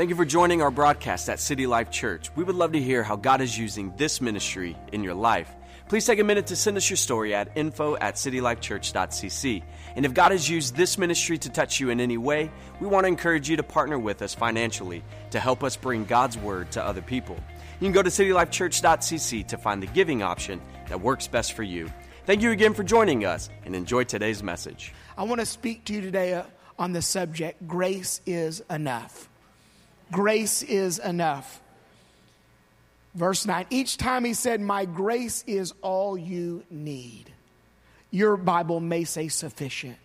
Thank you for joining our broadcast at City Life Church. We would love to hear how God is using this ministry in your life. Please take a minute to send us your story at info at citylifechurch.cc. And if God has used this ministry to touch you in any way, we want to encourage you to partner with us financially to help us bring God's word to other people. You can go to citylifechurch.cc to find the giving option that works best for you. Thank you again for joining us and enjoy today's message. I want to speak to you today uh, on the subject grace is enough. Grace is enough. Verse 9 each time he said, My grace is all you need. Your Bible may say sufficient.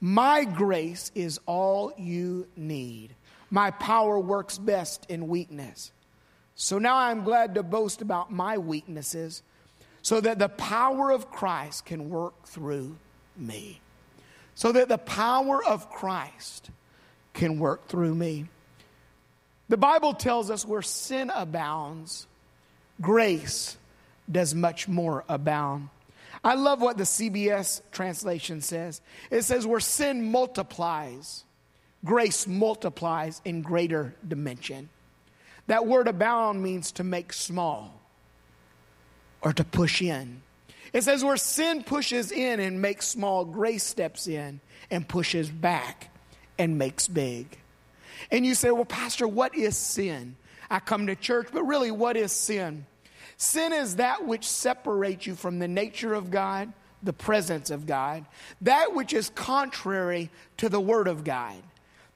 My grace is all you need. My power works best in weakness. So now I'm glad to boast about my weaknesses so that the power of Christ can work through me. So that the power of Christ can work through me. The Bible tells us where sin abounds, grace does much more abound. I love what the CBS translation says. It says, where sin multiplies, grace multiplies in greater dimension. That word abound means to make small or to push in. It says, where sin pushes in and makes small, grace steps in and pushes back and makes big. And you say, well, Pastor, what is sin? I come to church, but really, what is sin? Sin is that which separates you from the nature of God, the presence of God, that which is contrary to the Word of God.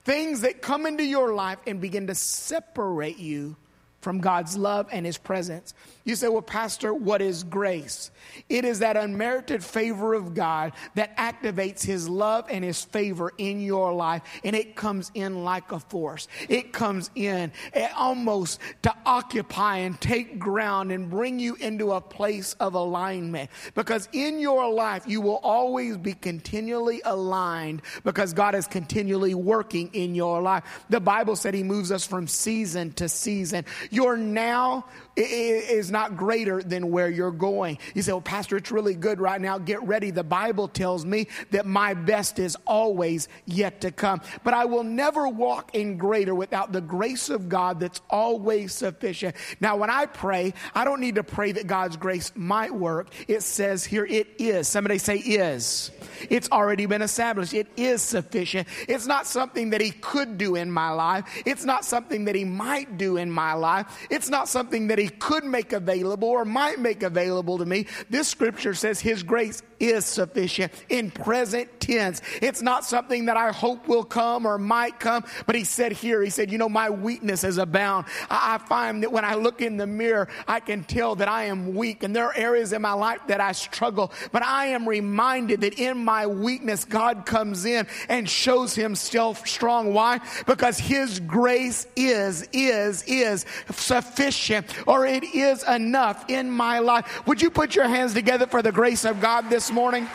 Things that come into your life and begin to separate you from God's love and His presence. You say, Well, Pastor, what is grace? It is that unmerited favor of God that activates His love and His favor in your life, and it comes in like a force. It comes in eh, almost to occupy and take ground and bring you into a place of alignment. Because in your life, you will always be continually aligned because God is continually working in your life. The Bible said He moves us from season to season. Your now is not greater than where you're going. You say, Well, Pastor, it's really good right now. Get ready. The Bible tells me that my best is always yet to come. But I will never walk in greater without the grace of God that's always sufficient. Now, when I pray, I don't need to pray that God's grace might work. It says here, it is. Somebody say, is. It's already been established. It is sufficient. It's not something that He could do in my life, it's not something that He might do in my life, it's not something that he could make available or might make available to me. This scripture says his grace is sufficient in present tense. It's not something that I hope will come or might come, but he said here, he said, you know, my weakness is abound. I, I find that when I look in the mirror, I can tell that I am weak and there are areas in my life that I struggle, but I am reminded that in my weakness, God comes in and shows himself strong. Why? Because his grace is, is, is sufficient or it is enough in my life. Would you put your hands together for the grace of God this morning?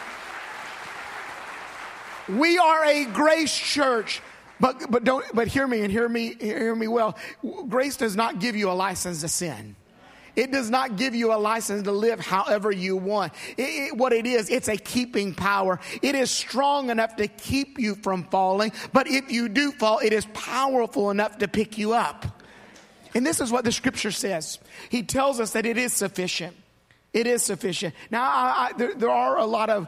We are a grace church. But, but don't but hear me and hear me hear me well. Grace does not give you a license to sin. It does not give you a license to live however you want. It, it, what it is, it's a keeping power. It is strong enough to keep you from falling, but if you do fall, it is powerful enough to pick you up. And this is what the scripture says. He tells us that it is sufficient. It is sufficient. Now, I, I, there, there are a lot of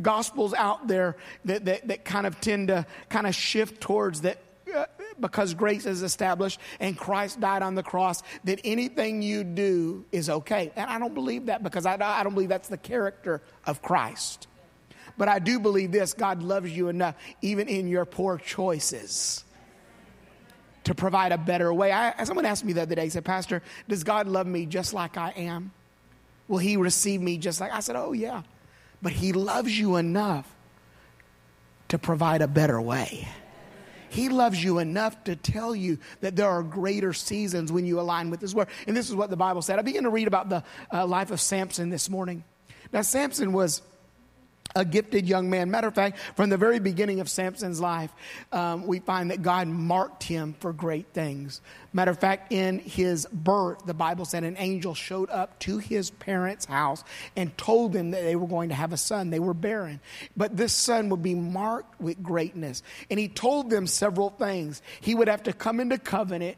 gospels out there that, that, that kind of tend to kind of shift towards that uh, because grace is established and Christ died on the cross, that anything you do is okay. And I don't believe that because I, I don't believe that's the character of Christ. But I do believe this God loves you enough, even in your poor choices to provide a better way. I, someone asked me the other day, he said, Pastor, does God love me just like I am? Will he receive me just like I said, Oh, yeah. But he loves you enough to provide a better way. He loves you enough to tell you that there are greater seasons when you align with His Word. And this is what the Bible said. I began to read about the uh, life of Samson this morning. Now, Samson was a gifted young man. Matter of fact, from the very beginning of Samson's life, um, we find that God marked him for great things. Matter of fact, in his birth, the Bible said an angel showed up to his parents' house and told them that they were going to have a son. They were barren. But this son would be marked with greatness. And he told them several things. He would have to come into covenant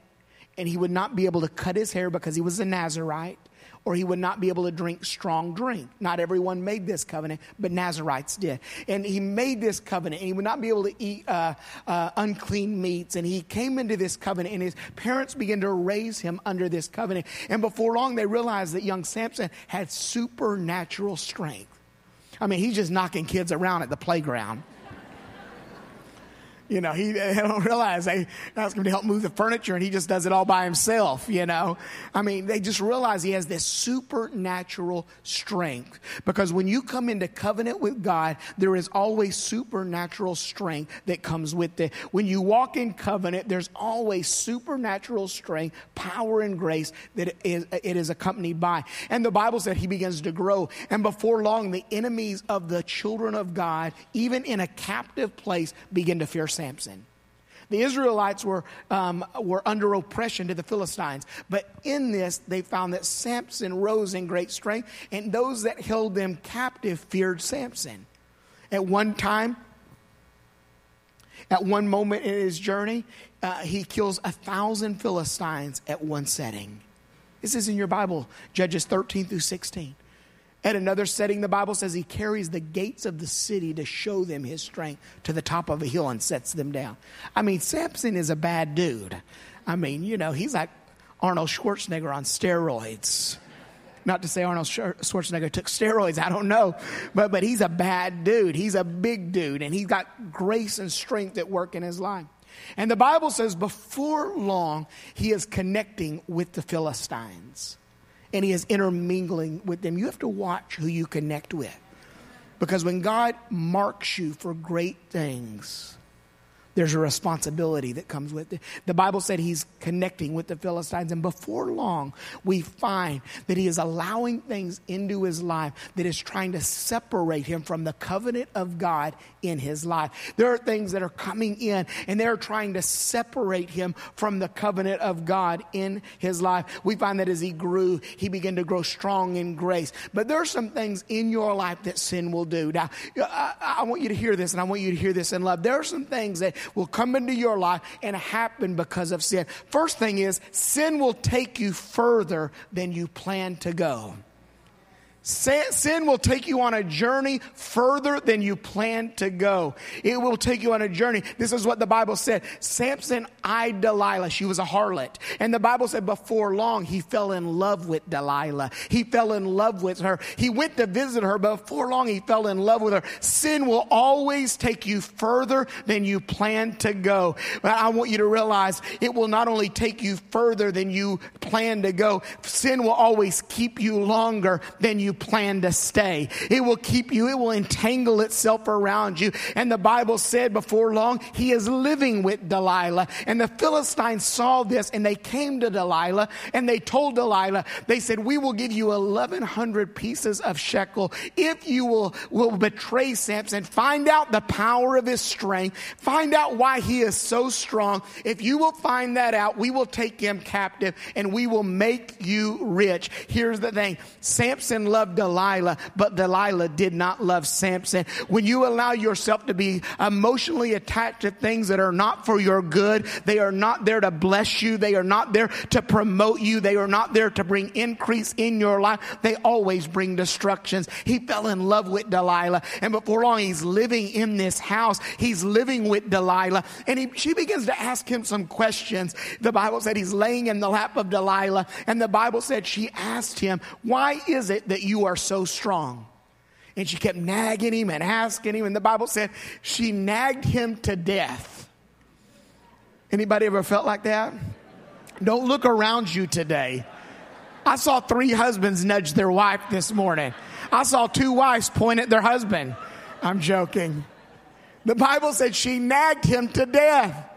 and he would not be able to cut his hair because he was a Nazarite or he would not be able to drink strong drink. Not everyone made this covenant, but Nazarites did. And he made this covenant, and he would not be able to eat uh, uh, unclean meats. And he came into this covenant, and his parents began to raise him under this covenant. And before long, they realized that young Samson had supernatural strength. I mean, he's just knocking kids around at the playground. You know, he they don't realize they ask him to help move the furniture and he just does it all by himself, you know. I mean, they just realize he has this supernatural strength. Because when you come into covenant with God, there is always supernatural strength that comes with it. When you walk in covenant, there's always supernatural strength, power, and grace that it is, it is accompanied by. And the Bible said he begins to grow. And before long, the enemies of the children of God, even in a captive place, begin to fear Samson. The Israelites were, um, were under oppression to the Philistines, but in this they found that Samson rose in great strength, and those that held them captive feared Samson. At one time, at one moment in his journey, uh, he kills a thousand Philistines at one setting. This is in your Bible, Judges 13 through 16. At another setting, the Bible says he carries the gates of the city to show them his strength to the top of a hill and sets them down. I mean, Samson is a bad dude. I mean, you know, he's like Arnold Schwarzenegger on steroids. Not to say Arnold Schwarzenegger took steroids, I don't know. But, but he's a bad dude. He's a big dude, and he's got grace and strength at work in his life. And the Bible says before long, he is connecting with the Philistines and he is intermingling with them. You have to watch who you connect with. Because when God marks you for great things, there's a responsibility that comes with it. The Bible said he's connecting with the Philistines, and before long, we find that he is allowing things into his life that is trying to separate him from the covenant of God in his life. There are things that are coming in, and they're trying to separate him from the covenant of God in his life. We find that as he grew, he began to grow strong in grace. But there are some things in your life that sin will do. Now, I, I want you to hear this, and I want you to hear this in love. There are some things that will come into your life and happen because of sin. First thing is, sin will take you further than you plan to go. Sin will take you on a journey further than you plan to go. It will take you on a journey. This is what the Bible said. Samson eyed Delilah. She was a harlot. And the Bible said before long, he fell in love with Delilah. He fell in love with her. He went to visit her. but Before long, he fell in love with her. Sin will always take you further than you plan to go. But I want you to realize it will not only take you further than you plan to go, sin will always keep you longer than you plan to stay. It will keep you, it will entangle itself around you. And the Bible said before long, he is living with Delilah. And the Philistines saw this and they came to Delilah and they told Delilah, they said, We will give you 1,100 pieces of shekel if you will, will betray Samson, find out the power of his strength, find out why he is so strong. If you will find that out, we will take him captive and we will make you rich. Here's the thing Samson loved Delilah, but Delilah did not love Samson. When you allow yourself to be emotionally attached to things that are not for your good, they are not there to bless you. They are not there to promote you. They are not there to bring increase in your life. They always bring destructions. He fell in love with Delilah. And before long, he's living in this house. He's living with Delilah. And he, she begins to ask him some questions. The Bible said he's laying in the lap of Delilah. And the Bible said she asked him, Why is it that you are so strong. And she kept nagging him and asking him. And the Bible said she nagged him to death. Anybody ever felt like that? Don't look around you today. I saw three husbands nudge their wife this morning. I saw two wives point at their husband. I'm joking. The Bible said she nagged him to death.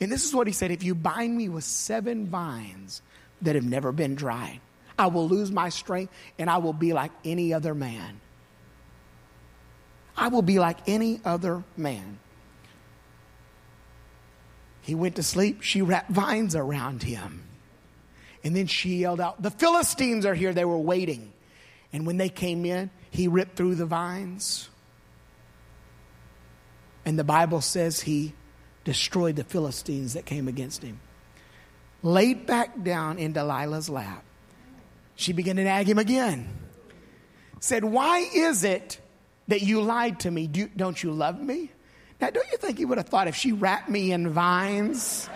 And this is what he said if you bind me with seven vines that have never been dried, I will lose my strength and I will be like any other man. I will be like any other man. He went to sleep. She wrapped vines around him. And then she yelled out, The Philistines are here. They were waiting. And when they came in, he ripped through the vines. And the Bible says he destroyed the Philistines that came against him. Laid back down in Delilah's lap, she began to nag him again. Said, Why is it that you lied to me? Do, don't you love me? Now, don't you think he would have thought if she wrapped me in vines?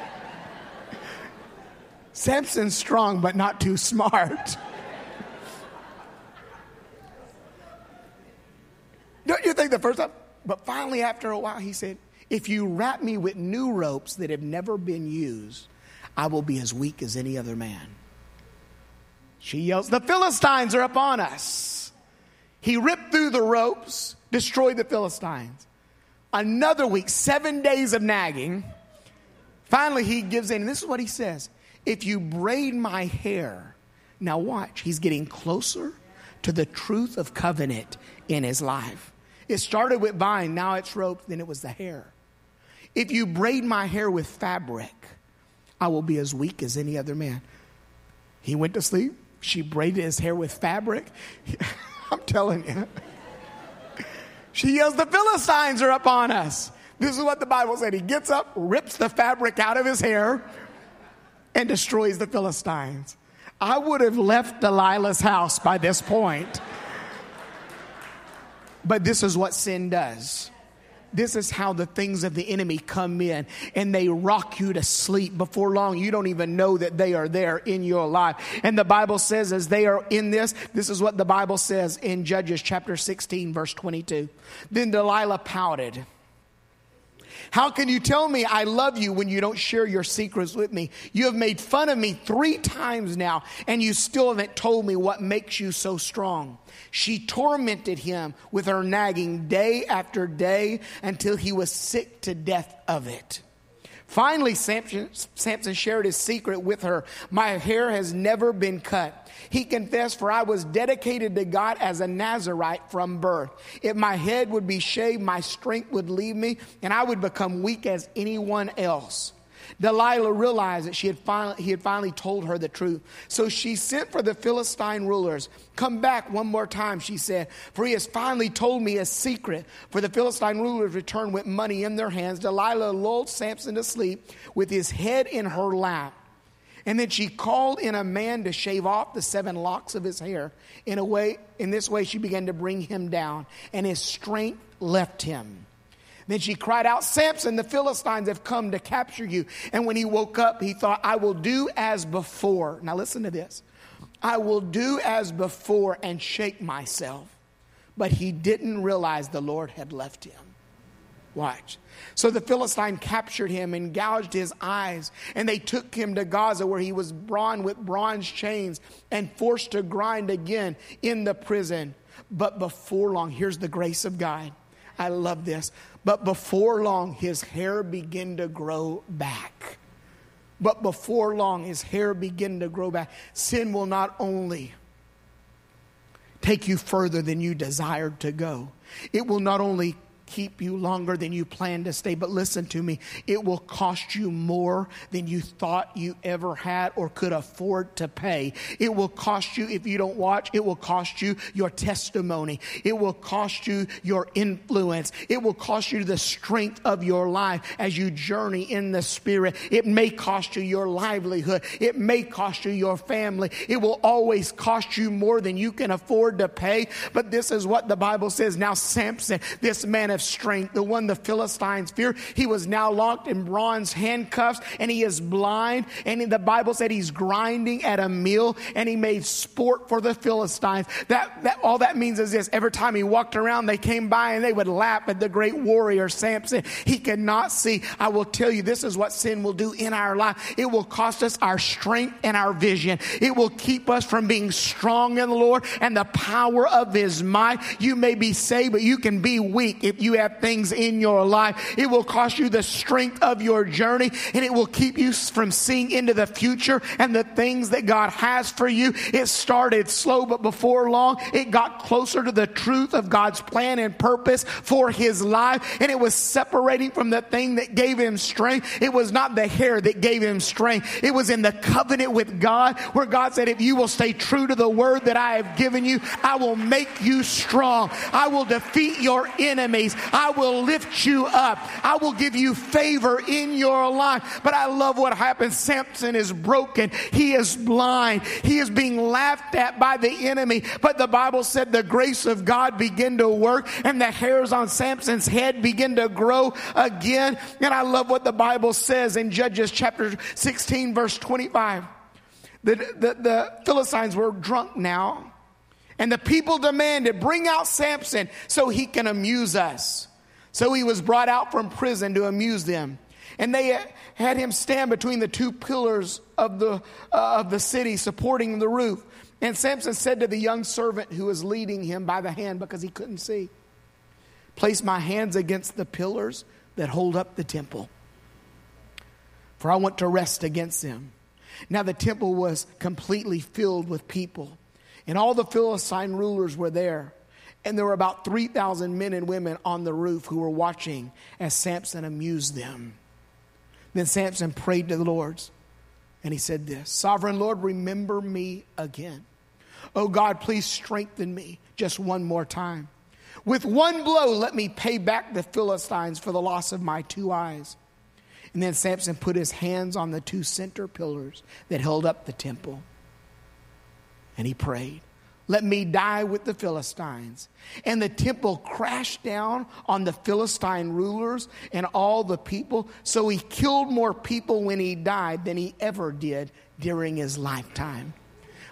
Samson's strong, but not too smart. don't you think the first time? But finally, after a while, he said, If you wrap me with new ropes that have never been used, I will be as weak as any other man. She yells, The Philistines are upon us. He ripped through the ropes, destroyed the Philistines another week, seven days of nagging. Finally, he gives in. And this is what he says If you braid my hair, now watch, he's getting closer to the truth of covenant in his life. It started with vine, now it's rope, then it was the hair. If you braid my hair with fabric, I will be as weak as any other man. He went to sleep. She braided his hair with fabric. I'm telling you. She yells, The Philistines are upon us. This is what the Bible said. He gets up, rips the fabric out of his hair, and destroys the Philistines. I would have left Delilah's house by this point. But this is what sin does. This is how the things of the enemy come in and they rock you to sleep. Before long, you don't even know that they are there in your life. And the Bible says, as they are in this, this is what the Bible says in Judges chapter 16, verse 22. Then Delilah pouted. How can you tell me I love you when you don't share your secrets with me? You have made fun of me three times now, and you still haven't told me what makes you so strong. She tormented him with her nagging day after day until he was sick to death of it. Finally, Samson, Samson, shared his secret with her. My hair has never been cut. He confessed, For I was dedicated to God as a Nazarite from birth. If my head would be shaved, my strength would leave me, and I would become weak as anyone else. Delilah realized that she had finally, he had finally told her the truth. So she sent for the Philistine rulers. Come back one more time, she said, for he has finally told me a secret. For the Philistine rulers returned with money in their hands. Delilah lulled Samson to sleep with his head in her lap. And then she called in a man to shave off the seven locks of his hair. In a way, in this way, she began to bring him down, and his strength left him. Then she cried out, Samson, the Philistines have come to capture you. And when he woke up, he thought, I will do as before. Now listen to this. I will do as before and shake myself. But he didn't realize the Lord had left him. Watch. So the Philistine captured him and gouged his eyes, and they took him to Gaza, where he was bound with bronze chains and forced to grind again in the prison. But before long, here's the grace of God. I love this. But before long, his hair began to grow back. But before long, his hair began to grow back. Sin will not only take you further than you desired to go, it will not only keep you longer than you planned to stay. But listen to me, it will cost you more than you thought you ever had or could afford to pay. It will cost you, if you don't watch, it will cost you your testimony. It will cost you your influence. It will cost you the strength of your life as you journey in the Spirit. It may cost you your livelihood. It may cost you your family. It will always cost you more than you can afford to pay. But this is what the Bible says. Now, Samson, this man of of strength, the one the Philistines fear. He was now locked in bronze handcuffs and he is blind. And the Bible said he's grinding at a mill and he made sport for the Philistines. That, that all that means is this every time he walked around, they came by and they would laugh at the great warrior Samson. He could not see. I will tell you, this is what sin will do in our life. It will cost us our strength and our vision. It will keep us from being strong in the Lord and the power of his might. You may be saved, but you can be weak if you you have things in your life. It will cost you the strength of your journey and it will keep you from seeing into the future and the things that God has for you. It started slow, but before long, it got closer to the truth of God's plan and purpose for his life. And it was separating from the thing that gave him strength. It was not the hair that gave him strength. It was in the covenant with God where God said, if you will stay true to the word that I have given you, I will make you strong. I will defeat your enemies. I will lift you up. I will give you favor in your life. But I love what happens. Samson is broken. He is blind. He is being laughed at by the enemy. But the Bible said the grace of God began to work and the hairs on Samson's head begin to grow again. And I love what the Bible says in Judges chapter 16 verse 25. The, the, the Philistines were drunk now and the people demanded, bring out Samson so he can amuse us. So he was brought out from prison to amuse them. And they had him stand between the two pillars of the, uh, of the city, supporting the roof. And Samson said to the young servant who was leading him by the hand because he couldn't see, Place my hands against the pillars that hold up the temple, for I want to rest against them. Now the temple was completely filled with people. And all the Philistine rulers were there. And there were about 3,000 men and women on the roof who were watching as Samson amused them. Then Samson prayed to the Lord. And he said this Sovereign Lord, remember me again. Oh God, please strengthen me just one more time. With one blow, let me pay back the Philistines for the loss of my two eyes. And then Samson put his hands on the two center pillars that held up the temple. And he prayed, Let me die with the Philistines. And the temple crashed down on the Philistine rulers and all the people. So he killed more people when he died than he ever did during his lifetime.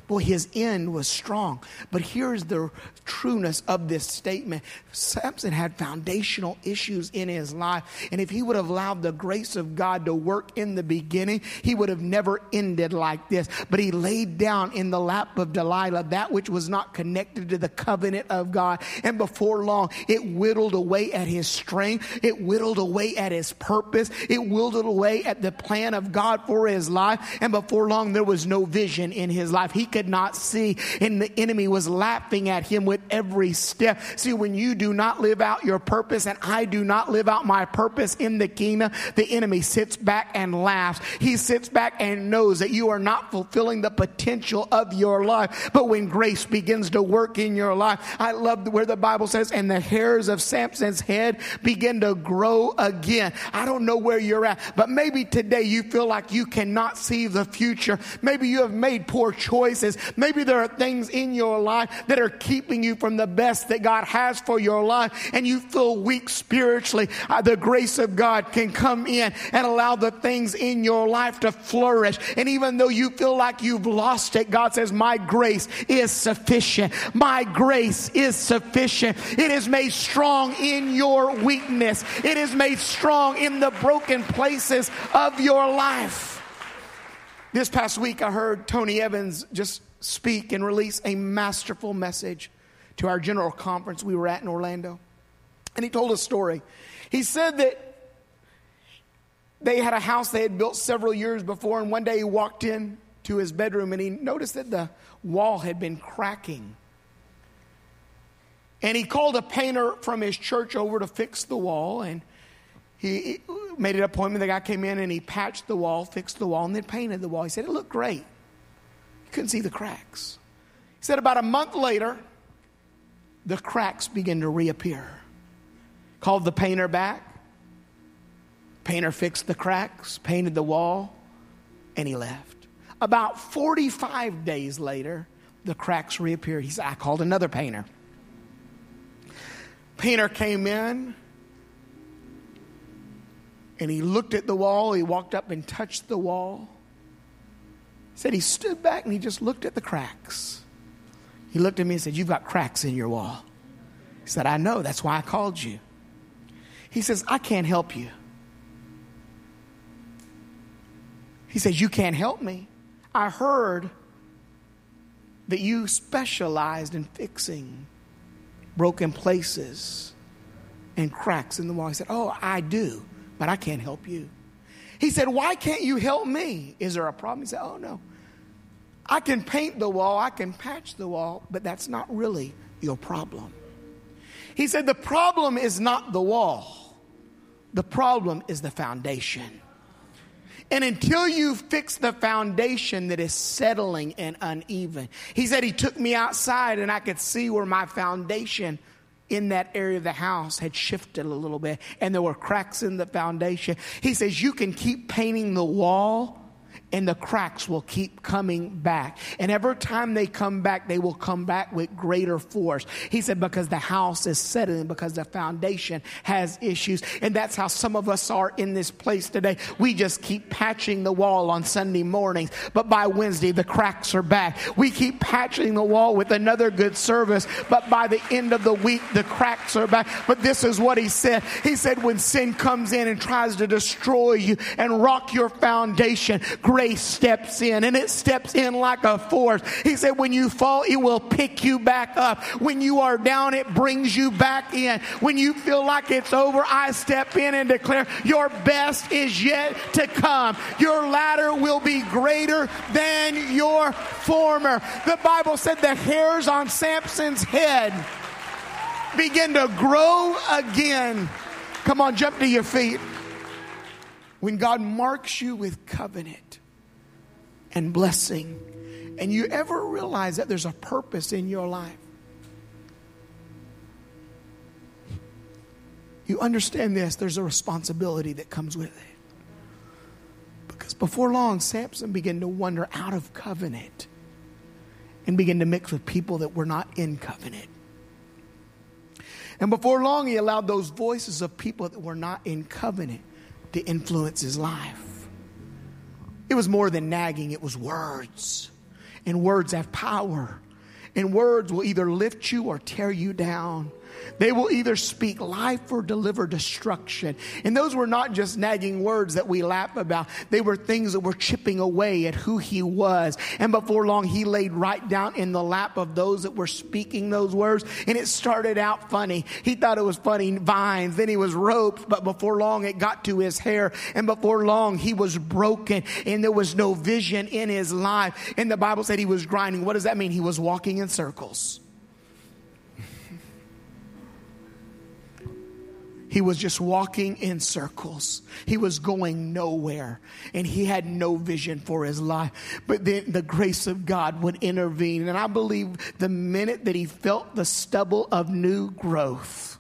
Boy, his end was strong. But here's the trueness of this statement Samson had foundational issues in his life. And if he would have allowed the grace of God to work in the beginning, he would have never ended like this. But he laid down in the lap of Delilah that which was not connected to the covenant of God. And before long, it whittled away at his strength, it whittled away at his purpose, it whittled away at the plan of God for his life. And before long, there was no vision in his life. He could not see, and the enemy was laughing at him with every step. See, when you do not live out your purpose, and I do not live out my purpose in the kingdom, the enemy sits back and laughs. He sits back and knows that you are not fulfilling the potential of your life. But when grace begins to work in your life, I love where the Bible says, and the hairs of Samson's head begin to grow again. I don't know where you're at, but maybe today you feel like you cannot see the future. Maybe you have made poor choices Maybe there are things in your life that are keeping you from the best that God has for your life and you feel weak spiritually. Uh, the grace of God can come in and allow the things in your life to flourish. And even though you feel like you've lost it, God says, My grace is sufficient. My grace is sufficient. It is made strong in your weakness, it is made strong in the broken places of your life. This past week, I heard Tony Evans just speak and release a masterful message to our general conference we were at in Orlando. And he told a story. He said that they had a house they had built several years before, and one day he walked in to his bedroom and he noticed that the wall had been cracking. And he called a painter from his church over to fix the wall, and he made an appointment. The guy came in and he patched the wall, fixed the wall, and then painted the wall. He said it looked great. You couldn't see the cracks. He said about a month later, the cracks began to reappear. Called the painter back. Painter fixed the cracks, painted the wall, and he left. About 45 days later, the cracks reappeared. He said, I called another painter. Painter came in, and he looked at the wall. He walked up and touched the wall. He said he stood back and he just looked at the cracks. He looked at me and said, You've got cracks in your wall. He said, I know. That's why I called you. He says, I can't help you. He says, You can't help me. I heard that you specialized in fixing broken places and cracks in the wall. He said, Oh, I do, but I can't help you. He said, Why can't you help me? Is there a problem? He said, Oh, no. I can paint the wall, I can patch the wall, but that's not really your problem. He said, The problem is not the wall, the problem is the foundation. And until you fix the foundation that is settling and uneven, he said he took me outside and I could see where my foundation in that area of the house had shifted a little bit and there were cracks in the foundation. He says, You can keep painting the wall and the cracks will keep coming back. And every time they come back, they will come back with greater force. He said, because the house is settling, because the foundation has issues. And that's how some of us are in this place today. We just keep patching the wall on Sunday mornings, but by Wednesday, the cracks are back. We keep patching the wall with another good service, but by the end of the week, the cracks are back. But this is what he said. He said, when sin comes in and tries to destroy you and rock your foundation, grace steps in and it steps in like a force. He said, when you fall, it will pick you back up. When you are down, it brings you back in. When you feel like it's over, I step in and declare, your best is yet to come. Your latter will be greater than your former. The Bible said the hairs on Samson's head begin to grow again. Come on, jump to your feet. When God marks you with covenant, and blessing. And you ever realize that there's a purpose in your life? You understand this, there's a responsibility that comes with it. Because before long, Samson began to wander out of covenant and begin to mix with people that were not in covenant. And before long, he allowed those voices of people that were not in covenant to influence his life. It was more than nagging, it was words. And words have power. And words will either lift you or tear you down. They will either speak life or deliver destruction. And those were not just nagging words that we laugh about. They were things that were chipping away at who he was. And before long, he laid right down in the lap of those that were speaking those words. And it started out funny. He thought it was funny vines. Then he was roped. But before long, it got to his hair. And before long, he was broken. And there was no vision in his life. And the Bible said he was grinding. What does that mean? He was walking in circles. He was just walking in circles. He was going nowhere and he had no vision for his life. But then the grace of God would intervene. And I believe the minute that he felt the stubble of new growth,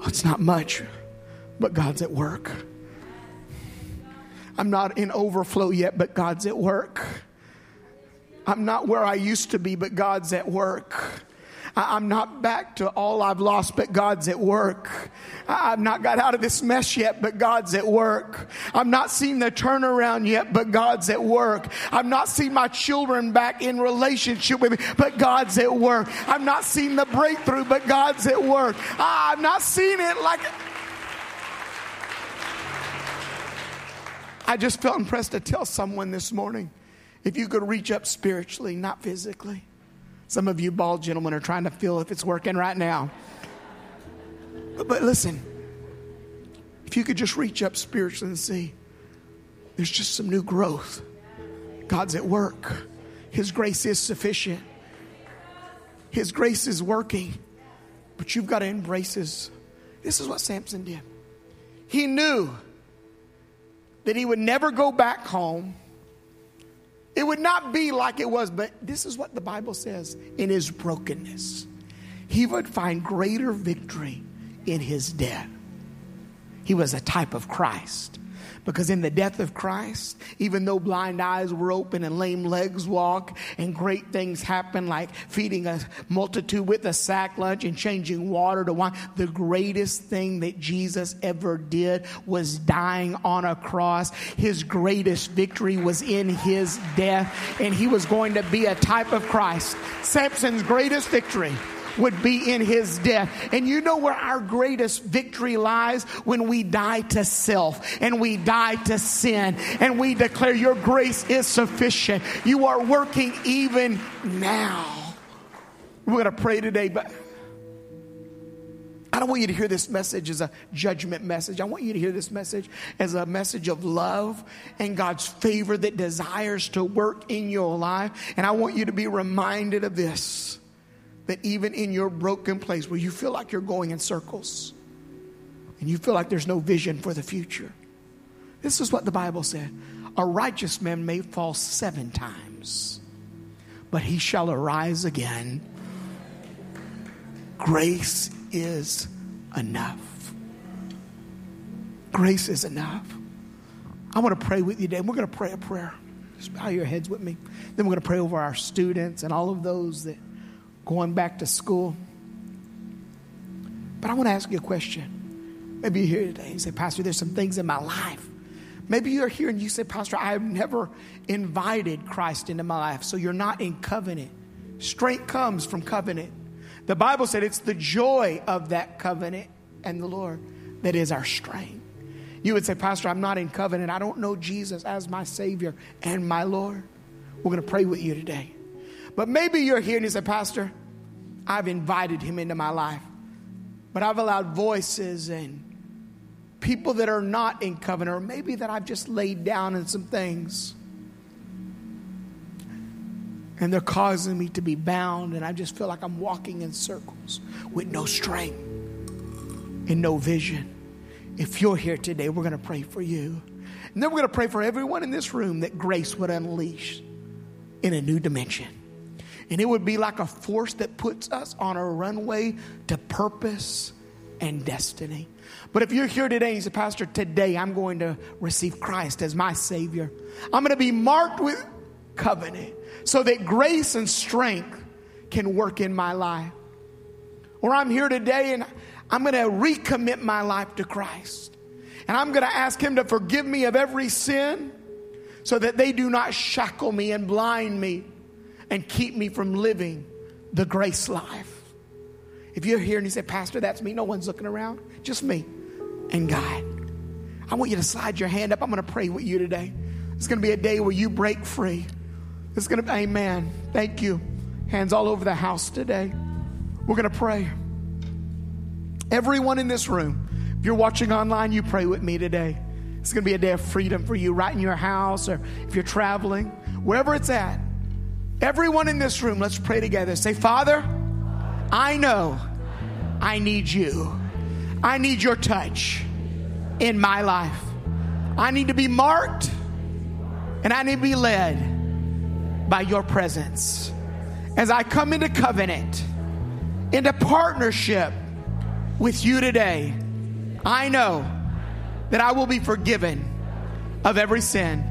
oh, it's not much, but God's at work. I'm not in overflow yet, but God's at work. I'm not where I used to be, but God's at work. I'm not back to all I've lost, but God's at work. I've not got out of this mess yet, but God's at work. I've not seen the turnaround yet, but God's at work. I've not seen my children back in relationship with me, but God's at work. I've not seen the breakthrough, but God's at work. I've not seen it like. I just felt impressed to tell someone this morning if you could reach up spiritually, not physically some of you bald gentlemen are trying to feel if it's working right now. But, but listen, if you could just reach up spiritually and see, there's just some new growth. God's at work. His grace is sufficient. His grace is working. But you've got to embrace His. This is what Samson did. He knew that he would never go back home it would not be like it was, but this is what the Bible says in his brokenness. He would find greater victory in his death. He was a type of Christ. Because in the death of Christ, even though blind eyes were open and lame legs walk and great things happen like feeding a multitude with a sack lunch and changing water to wine, the greatest thing that Jesus ever did was dying on a cross. His greatest victory was in his death and he was going to be a type of Christ. Samson's greatest victory would be in his death. And you know where our greatest victory lies? When we die to self and we die to sin and we declare your grace is sufficient. You are working even now. We're going to pray today, but I don't want you to hear this message as a judgment message. I want you to hear this message as a message of love and God's favor that desires to work in your life. And I want you to be reminded of this that even in your broken place where you feel like you're going in circles and you feel like there's no vision for the future, this is what the Bible said A righteous man may fall seven times, but he shall arise again. Grace is enough. Grace is enough. I want to pray with you today. We're going to pray a prayer. Just bow your heads with me. Then we're going to pray over our students and all of those that going back to school. But I want to ask you a question. Maybe you're here today and you say, Pastor, there's some things in my life. Maybe you're here and you say, Pastor, I have never invited Christ into my life, so you're not in covenant. Strength comes from covenant. The Bible said it's the joy of that covenant and the Lord that is our strength. You would say, Pastor, I'm not in covenant. I don't know Jesus as my Savior and my Lord. We're going to pray with you today. But maybe you're here and you say, Pastor, I've invited him into my life, but I've allowed voices and people that are not in covenant, or maybe that I've just laid down in some things and they're causing me to be bound, and I just feel like I'm walking in circles with no strength and no vision. If you're here today, we're going to pray for you. And then we're going to pray for everyone in this room that grace would unleash in a new dimension. And it would be like a force that puts us on a runway to purpose and destiny. But if you're here today you say, Pastor, today I'm going to receive Christ as my Savior, I'm going to be marked with covenant so that grace and strength can work in my life. Or I'm here today and I'm going to recommit my life to Christ. And I'm going to ask Him to forgive me of every sin so that they do not shackle me and blind me and keep me from living the grace life. If you're here and you say, Pastor, that's me, no one's looking around, just me and God. I want you to slide your hand up. I'm going to pray with you today. It's going to be a day where you break free. It's going to be, amen. Thank you. Hands all over the house today. We're going to pray. Everyone in this room, if you're watching online, you pray with me today. It's going to be a day of freedom for you right in your house or if you're traveling, wherever it's at. Everyone in this room, let's pray together. Say, Father, I know I need you. I need your touch in my life. I need to be marked and I need to be led by your presence. As I come into covenant, into partnership with you today, I know that I will be forgiven of every sin.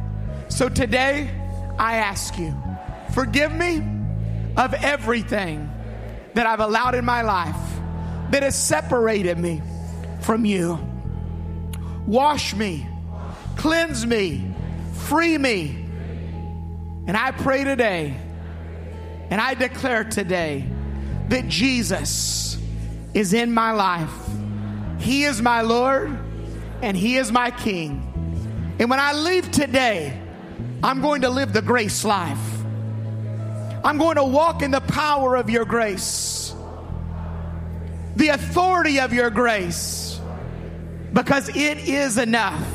So today, I ask you, forgive me of everything that I've allowed in my life that has separated me from you. Wash me, cleanse me, free me and I pray today, and I declare today that Jesus is in my life. He is my Lord, and He is my King. And when I leave today, I'm going to live the grace life. I'm going to walk in the power of your grace, the authority of your grace, because it is enough.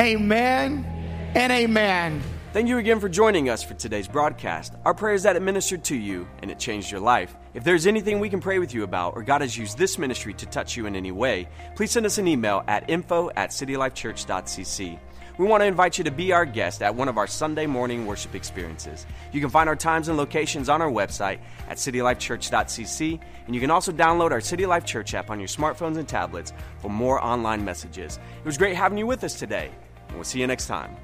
Amen and amen. Thank you again for joining us for today's broadcast. Our prayer is that it ministered to you and it changed your life. If there's anything we can pray with you about or God has used this ministry to touch you in any way, please send us an email at info at citylifechurch.cc. We want to invite you to be our guest at one of our Sunday morning worship experiences. You can find our times and locations on our website at citylifechurch.cc, and you can also download our City Life Church app on your smartphones and tablets for more online messages. It was great having you with us today, and we'll see you next time.